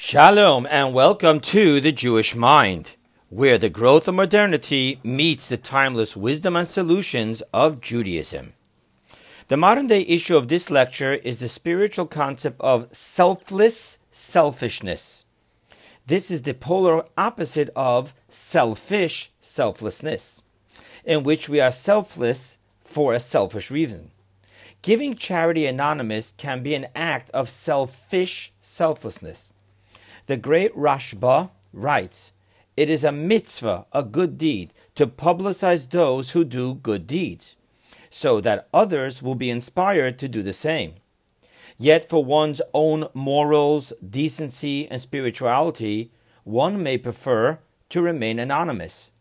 Shalom and welcome to the Jewish Mind, where the growth of modernity meets the timeless wisdom and solutions of Judaism. The modern day issue of this lecture is the spiritual concept of selfless selfishness. This is the polar opposite of selfish selflessness, in which we are selfless for a selfish reason. Giving charity anonymous can be an act of selfish selflessness. The great Rashba writes, It is a mitzvah, a good deed, to publicize those who do good deeds, so that others will be inspired to do the same. Yet, for one's own morals, decency, and spirituality, one may prefer to remain anonymous.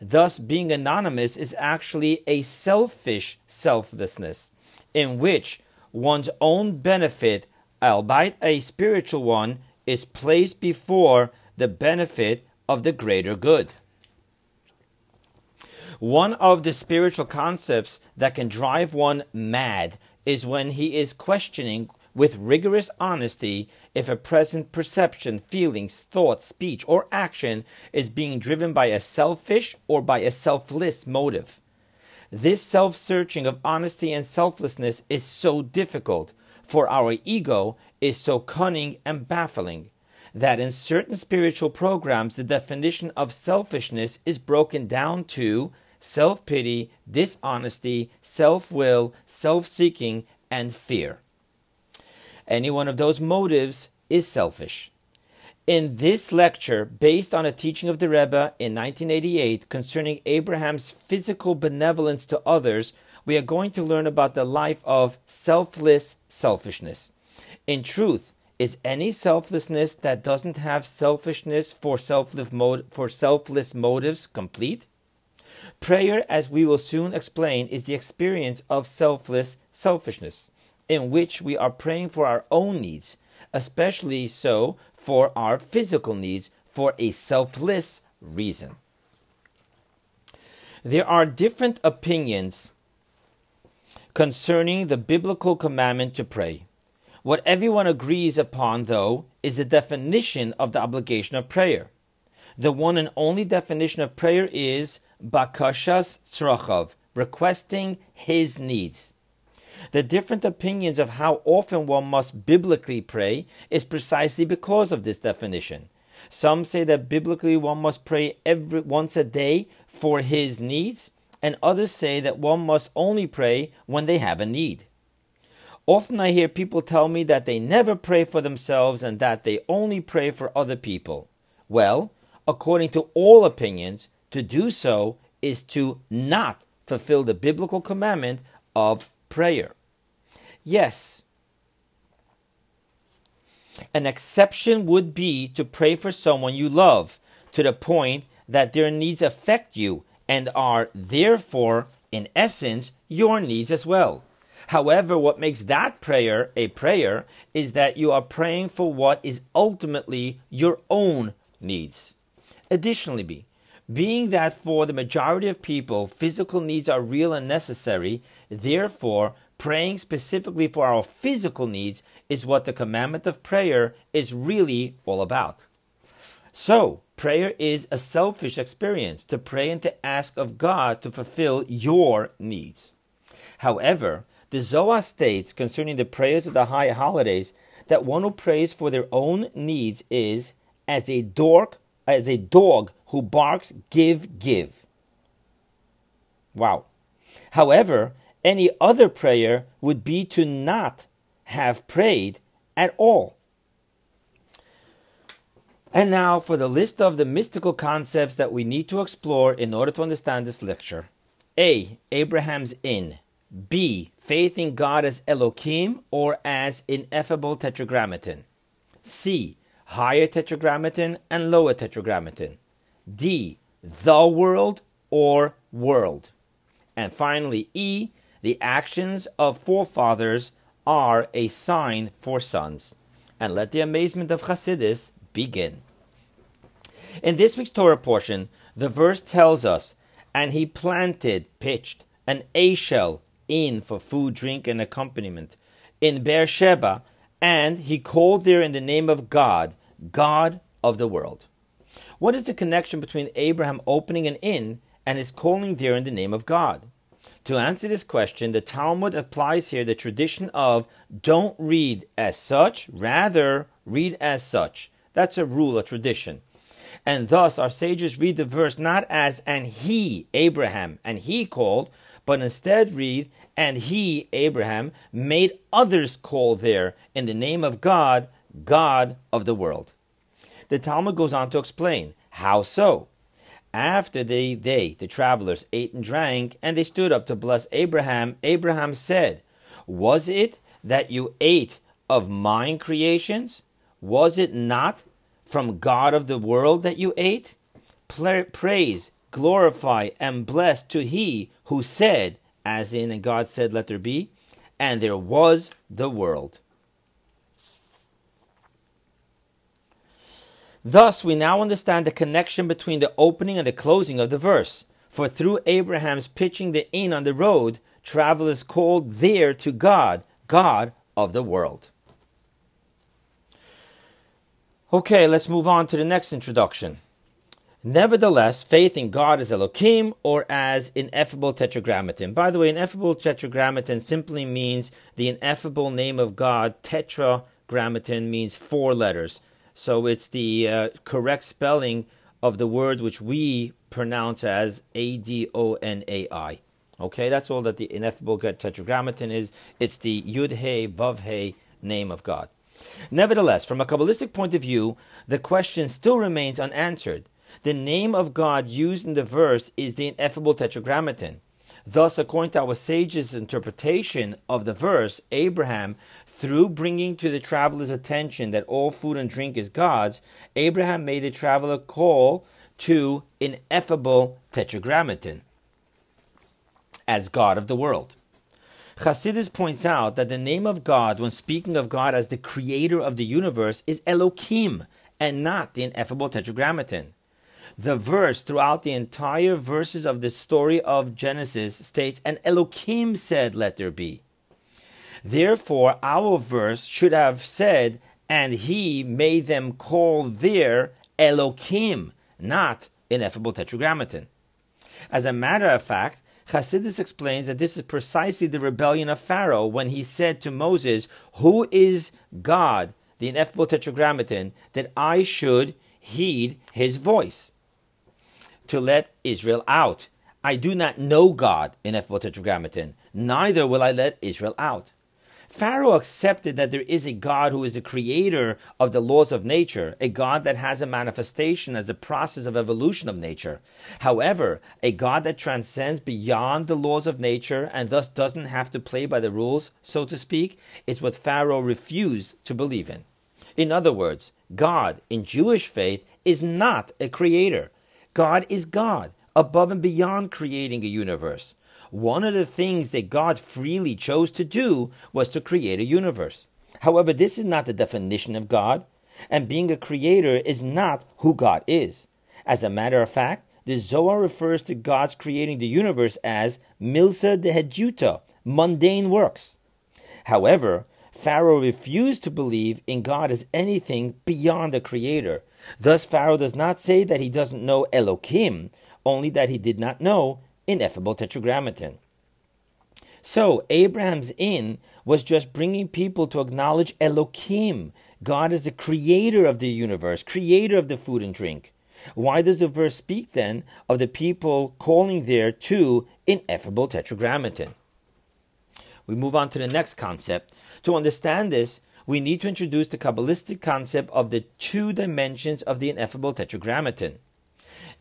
Thus, being anonymous is actually a selfish selflessness, in which one's own benefit, albeit a spiritual one, is placed before the benefit of the greater good. One of the spiritual concepts that can drive one mad is when he is questioning with rigorous honesty if a present perception, feelings, thought, speech, or action is being driven by a selfish or by a selfless motive. This self searching of honesty and selflessness is so difficult, for our ego is so cunning and baffling that in certain spiritual programs, the definition of selfishness is broken down to self pity, dishonesty, self will, self seeking, and fear. Any one of those motives is selfish. In this lecture, based on a teaching of the Rebbe in 1988 concerning Abraham's physical benevolence to others, we are going to learn about the life of selfless selfishness. In truth, is any selflessness that doesn't have selfishness for selfless, for selfless motives complete? Prayer, as we will soon explain, is the experience of selfless selfishness, in which we are praying for our own needs, especially so for our physical needs, for a selfless reason. There are different opinions concerning the biblical commandment to pray. What everyone agrees upon, though, is the definition of the obligation of prayer. The one and only definition of prayer is bakashas tzrachav, requesting his needs. The different opinions of how often one must biblically pray is precisely because of this definition. Some say that biblically one must pray every once a day for his needs, and others say that one must only pray when they have a need. Often I hear people tell me that they never pray for themselves and that they only pray for other people. Well, according to all opinions, to do so is to not fulfill the biblical commandment of prayer. Yes, an exception would be to pray for someone you love to the point that their needs affect you and are therefore, in essence, your needs as well. However, what makes that prayer a prayer is that you are praying for what is ultimately your own needs. Additionally, being that for the majority of people, physical needs are real and necessary, therefore, praying specifically for our physical needs is what the commandment of prayer is really all about. So, prayer is a selfish experience to pray and to ask of God to fulfill your needs. However, the Zohar states concerning the prayers of the high holidays that one who prays for their own needs is as a dog, as a dog who barks, give, give. Wow. However, any other prayer would be to not have prayed at all. And now for the list of the mystical concepts that we need to explore in order to understand this lecture. A. Abraham's Inn. B. Faith in God as Elohim or as ineffable tetragrammaton. C. Higher tetragrammaton and lower tetragrammaton. D. The world or world. And finally, E. The actions of forefathers are a sign for sons. And let the amazement of Chassidus begin. In this week's Torah portion, the verse tells us, And he planted, pitched, an ashel inn for food, drink, and accompaniment in Beersheba, and he called there in the name of God, God of the world. What is the connection between Abraham opening an inn and his calling there in the name of God? To answer this question, the Talmud applies here the tradition of don't read as such, rather read as such. That's a rule, a tradition. And thus, our sages read the verse not as, and he, Abraham, and he called, but instead read, and he, Abraham, made others call there in the name of God, God of the world. The Talmud goes on to explain how so. After they, they, the travelers, ate and drank, and they stood up to bless Abraham, Abraham said, Was it that you ate of mine creations? Was it not from God of the world that you ate? Praise, glorify, and bless to he who said, as in, and God said, Let there be, and there was the world. Thus, we now understand the connection between the opening and the closing of the verse. For through Abraham's pitching the inn on the road, travelers called there to God, God of the world. Okay, let's move on to the next introduction. Nevertheless, faith in God as Elohim or as ineffable tetragrammaton. By the way, ineffable tetragrammaton simply means the ineffable name of God. Tetragrammaton means four letters. So it's the uh, correct spelling of the word which we pronounce as A D O N A I. Okay, that's all that the ineffable tetragrammaton is. It's the Yud He Vav He name of God. Nevertheless, from a Kabbalistic point of view, the question still remains unanswered. The name of God used in the verse is the ineffable tetragrammaton. Thus, according to our sages' interpretation of the verse, Abraham, through bringing to the traveler's attention that all food and drink is God's, Abraham made the traveler call to ineffable tetragrammaton as God of the world. Chassidus points out that the name of God, when speaking of God as the creator of the universe, is Elohim and not the ineffable tetragrammaton. The verse throughout the entire verses of the story of Genesis states, And Elohim said, Let there be. Therefore, our verse should have said, And he made them call their Elohim, not ineffable tetragrammaton. As a matter of fact, Chassidus explains that this is precisely the rebellion of Pharaoh when he said to Moses, Who is God, the ineffable tetragrammaton, that I should heed his voice? To let Israel out. I do not know God, ineffable tetragrammaton, neither will I let Israel out. Pharaoh accepted that there is a God who is the creator of the laws of nature, a God that has a manifestation as the process of evolution of nature. However, a God that transcends beyond the laws of nature and thus doesn't have to play by the rules, so to speak, is what Pharaoh refused to believe in. In other words, God in Jewish faith is not a creator. God is God, above and beyond creating a universe. One of the things that God freely chose to do was to create a universe. However, this is not the definition of God, and being a creator is not who God is. As a matter of fact, the Zohar refers to God's creating the universe as milsa de deheduta, mundane works. However, Pharaoh refused to believe in God as anything beyond a creator. Thus, Pharaoh does not say that he doesn't know Elohim, only that he did not know ineffable tetragrammaton. So, Abraham's inn was just bringing people to acknowledge Elohim. God is the creator of the universe, creator of the food and drink. Why does the verse speak then of the people calling there to ineffable tetragrammaton? We move on to the next concept, to understand this, we need to introduce the Kabbalistic concept of the two dimensions of the ineffable tetragrammaton.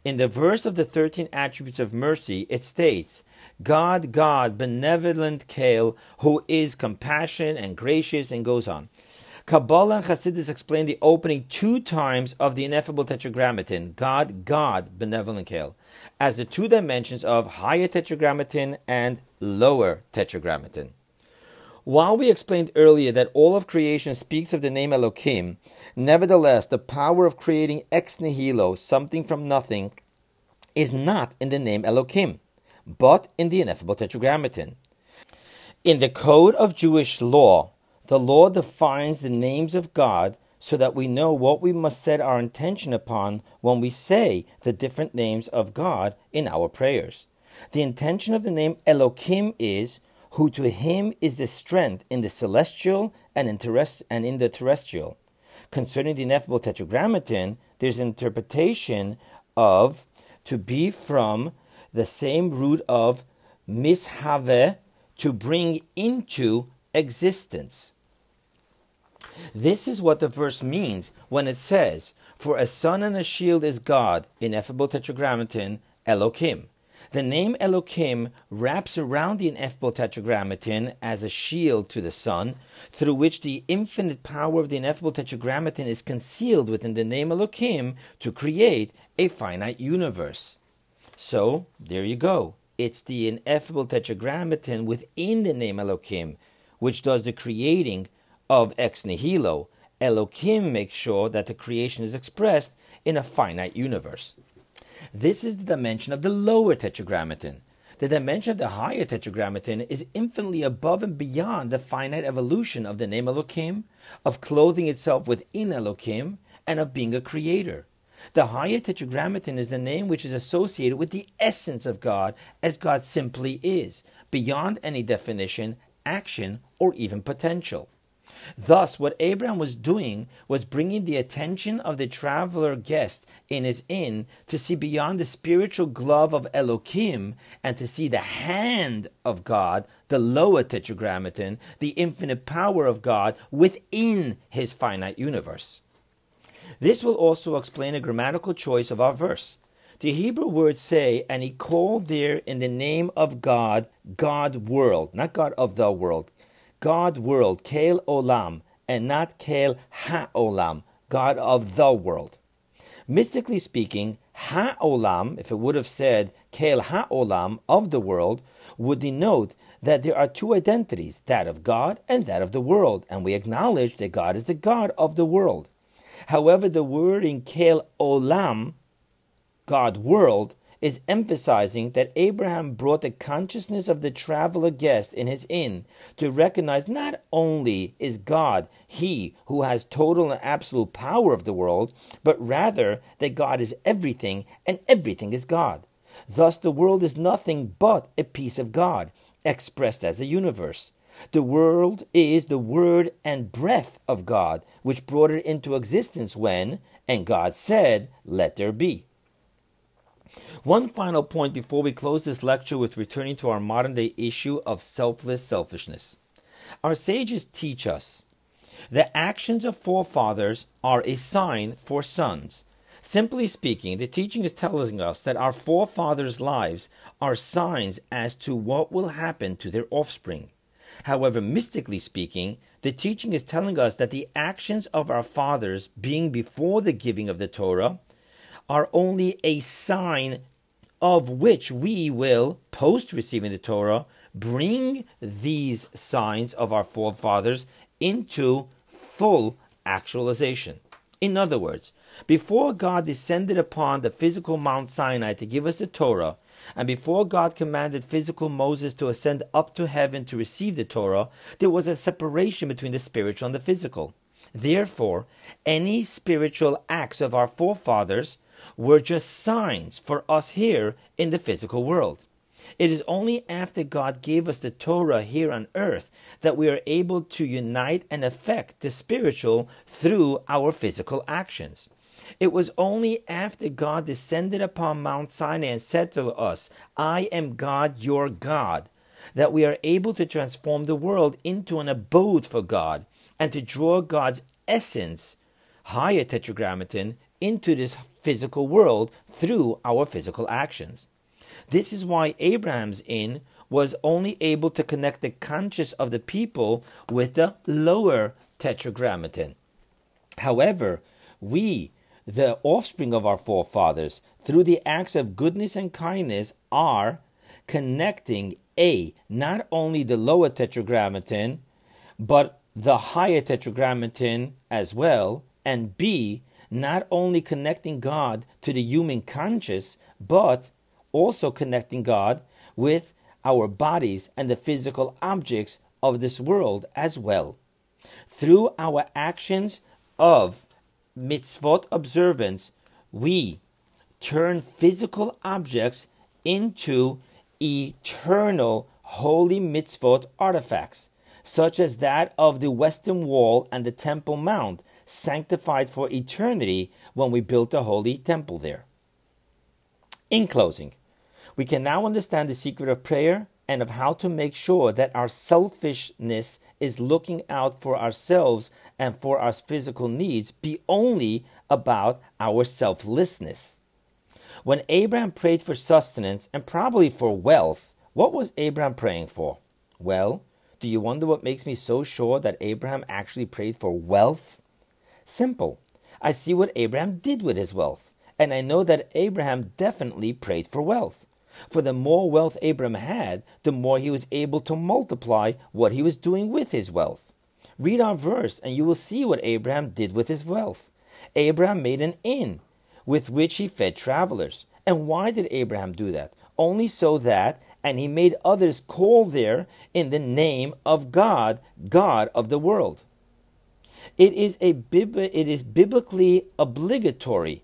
In the verse of the 13 attributes of mercy, it states, God, God, benevolent Kale, who is compassionate and gracious, and goes on. Kabbalah and Hasidus explain the opening two times of the ineffable tetragrammaton, God, God, benevolent Kale, as the two dimensions of higher tetragrammaton and lower tetragrammaton. While we explained earlier that all of creation speaks of the name Elohim, nevertheless, the power of creating ex nihilo, something from nothing, is not in the name Elohim, but in the ineffable Tetragrammaton. In the code of Jewish law, the law defines the names of God so that we know what we must set our intention upon when we say the different names of God in our prayers. The intention of the name Elohim is who to him is the strength in the celestial and in, terrest- and in the terrestrial. Concerning the ineffable tetragrammaton, there's an interpretation of to be from the same root of mishave, to bring into existence. This is what the verse means when it says, For a sun and a shield is God, ineffable tetragrammaton, Elohim. The name Elohim wraps around the ineffable tetragrammaton as a shield to the sun, through which the infinite power of the ineffable tetragrammaton is concealed within the name Elohim to create a finite universe. So, there you go. It's the ineffable tetragrammaton within the name Elohim, which does the creating of ex nihilo. Elohim makes sure that the creation is expressed in a finite universe. This is the dimension of the lower tetragrammaton. The dimension of the higher tetragrammaton is infinitely above and beyond the finite evolution of the name Elohim, of clothing itself within Elohim, and of being a creator. The higher tetragrammaton is the name which is associated with the essence of God as God simply is, beyond any definition, action, or even potential. Thus, what Abraham was doing was bringing the attention of the traveler guest in his inn to see beyond the spiritual glove of Elohim and to see the hand of God, the lower tetragrammaton, the infinite power of God within his finite universe. This will also explain a grammatical choice of our verse. The Hebrew words say, and he called there in the name of God, God world, not God of the world, God world, Kael Olam, and not Kael HaOlam, God of the world. Mystically speaking, HaOlam, if it would have said Kael HaOlam, of the world, would denote that there are two identities, that of God and that of the world, and we acknowledge that God is the God of the world. However, the word in Kael Olam, God world, is emphasizing that Abraham brought the consciousness of the traveler guest in his inn to recognize not only is God he who has total and absolute power of the world, but rather that God is everything and everything is God. Thus, the world is nothing but a piece of God, expressed as a universe. The world is the word and breath of God, which brought it into existence when, and God said, Let there be. One final point before we close this lecture with returning to our modern day issue of selfless selfishness. Our sages teach us the actions of forefathers are a sign for sons. Simply speaking, the teaching is telling us that our forefathers' lives are signs as to what will happen to their offspring. However, mystically speaking, the teaching is telling us that the actions of our fathers, being before the giving of the Torah, are only a sign of which we will, post receiving the Torah, bring these signs of our forefathers into full actualization. In other words, before God descended upon the physical Mount Sinai to give us the Torah, and before God commanded physical Moses to ascend up to heaven to receive the Torah, there was a separation between the spiritual and the physical. Therefore, any spiritual acts of our forefathers were just signs for us here in the physical world. It is only after God gave us the Torah here on earth that we are able to unite and affect the spiritual through our physical actions. It was only after God descended upon Mount Sinai and said to us, I am God, your God, that we are able to transform the world into an abode for God and to draw God's essence, higher tetragrammaton, into this physical world through our physical actions. This is why Abraham's inn was only able to connect the conscious of the people with the lower tetragrammaton. However, we, the offspring of our forefathers, through the acts of goodness and kindness, are connecting A, not only the lower tetragrammaton, but the higher tetragrammaton as well, and B, not only connecting God to the human conscious, but also connecting God with our bodies and the physical objects of this world as well. Through our actions of mitzvot observance, we turn physical objects into eternal holy mitzvot artifacts, such as that of the Western Wall and the Temple Mount, sanctified for eternity when we built the holy temple there. In closing, we can now understand the secret of prayer and of how to make sure that our selfishness is looking out for ourselves and for our physical needs be only about our selflessness. When Abraham prayed for sustenance and probably for wealth, what was Abraham praying for? Well, do you wonder what makes me so sure that Abraham actually prayed for wealth? Simple. I see what Abraham did with his wealth, and I know that Abraham definitely prayed for wealth. For the more wealth Abraham had, the more he was able to multiply what he was doing with his wealth. Read our verse, and you will see what Abraham did with his wealth. Abraham made an inn with which he fed travelers. And why did Abraham do that? Only so that, and he made others call there in the name of God, God of the world. It is, a, it is biblically obligatory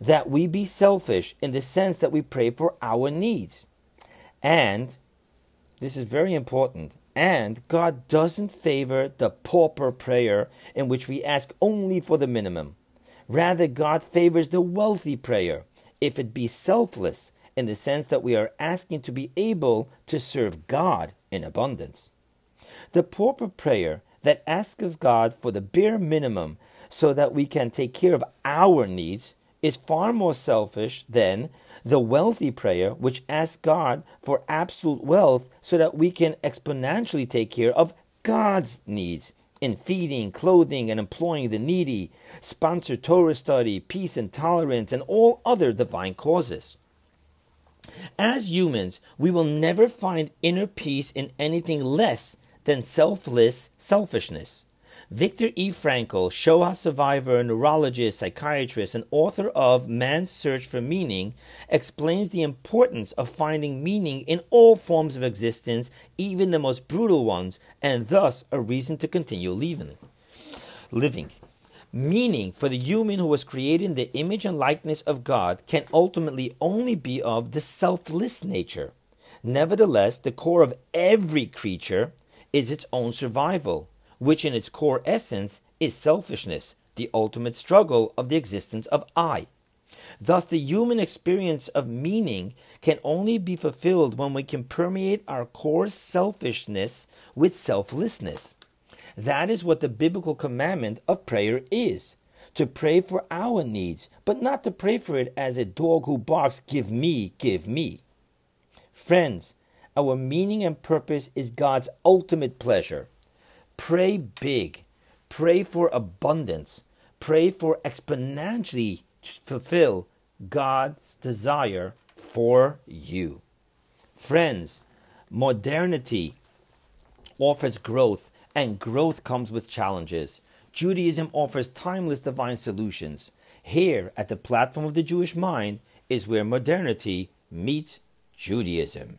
that we be selfish in the sense that we pray for our needs. And this is very important. And God doesn't favor the pauper prayer in which we ask only for the minimum. Rather, God favors the wealthy prayer, if it be selfless, in the sense that we are asking to be able to serve God in abundance. The pauper prayer that asks of God for the bare minimum so that we can take care of our needs is far more selfish than the wealthy prayer, which asks God for absolute wealth so that we can exponentially take care of God's needs in feeding, clothing, and employing the needy, sponsor Torah study, peace and tolerance, and all other divine causes. As humans, we will never find inner peace in anything less than selfless selfishness. Viktor E. Frankl, Shoah survivor, neurologist, psychiatrist, and author of Man's Search for Meaning, explains the importance of finding meaning in all forms of existence, even the most brutal ones, and thus a reason to continue living. Living. Meaning for the human who was created in the image and likeness of God can ultimately only be of the selfless nature. Nevertheless, the core of every creature is its own survival which in its core essence is selfishness, the ultimate struggle of the existence of I. Thus, the human experience of meaning can only be fulfilled when we can permeate our core selfishness with selflessness. That is what the biblical commandment of prayer is to pray for our needs, but not to pray for it as a dog who barks, Give me, give me. Friends, our meaning and purpose is God's ultimate pleasure. Pray big. Pray for abundance. Pray for exponentially fulfill God's desire for you. Friends, modernity offers growth, and growth comes with challenges. Judaism offers timeless divine solutions. Here, at the platform of the Jewish mind, is where modernity meets Judaism.